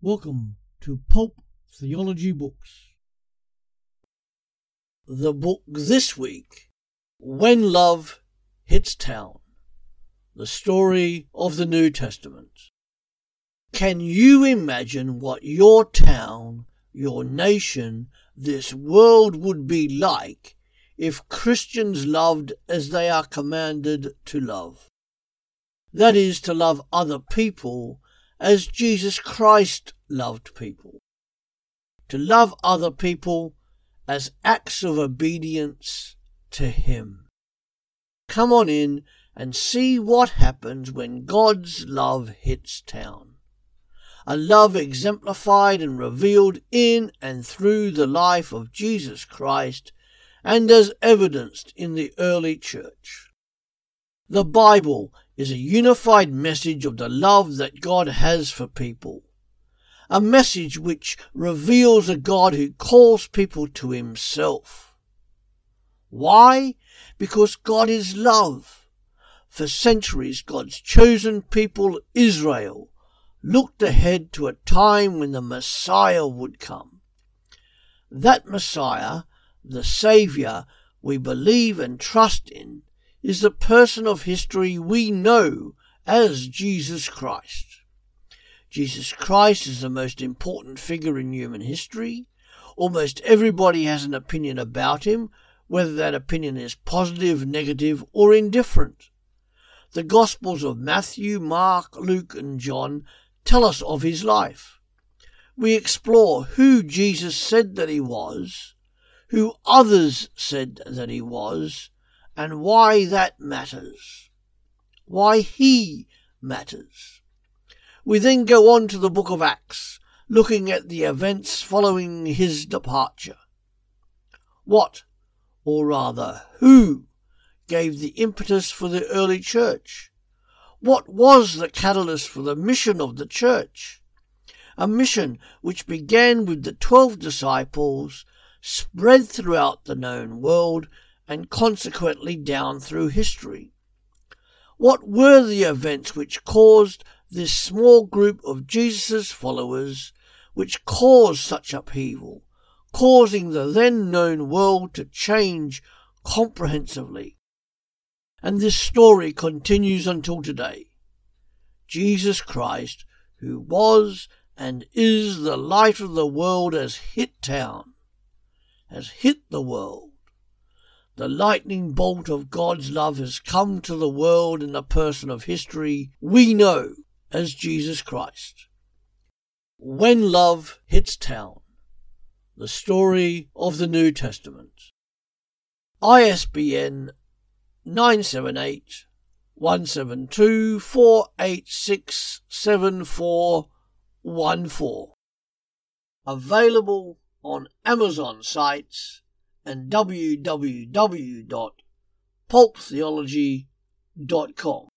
Welcome to Pulp Theology Books. The book this week When Love Hits Town The Story of the New Testament. Can you imagine what your town, your nation, this world would be like if Christians loved as they are commanded to love? That is, to love other people as Jesus Christ loved people. To love other people as acts of obedience to Him. Come on in and see what happens when God's love hits town. A love exemplified and revealed in and through the life of Jesus Christ and as evidenced in the early church. The Bible is a unified message of the love that God has for people. A message which reveals a God who calls people to himself. Why? Because God is love. For centuries, God's chosen people, Israel, looked ahead to a time when the Messiah would come. That Messiah, the Saviour we believe and trust in, is the person of history we know as Jesus Christ. Jesus Christ is the most important figure in human history. Almost everybody has an opinion about him, whether that opinion is positive, negative, or indifferent. The Gospels of Matthew, Mark, Luke, and John tell us of his life. We explore who Jesus said that he was, who others said that he was, and why that matters. Why he matters. We then go on to the book of Acts, looking at the events following his departure. What, or rather, who, gave the impetus for the early church? What was the catalyst for the mission of the church? A mission which began with the twelve disciples, spread throughout the known world, and consequently down through history. What were the events which caused this small group of Jesus' followers, which caused such upheaval, causing the then known world to change comprehensively? And this story continues until today. Jesus Christ, who was and is the light of the world, has hit town, has hit the world the lightning bolt of God's love has come to the world in the person of history we know as Jesus Christ. When love hits town, the story of the New Testament. ISBN 978 172 486 7414. Available on Amazon sites and www.pulptheology.com.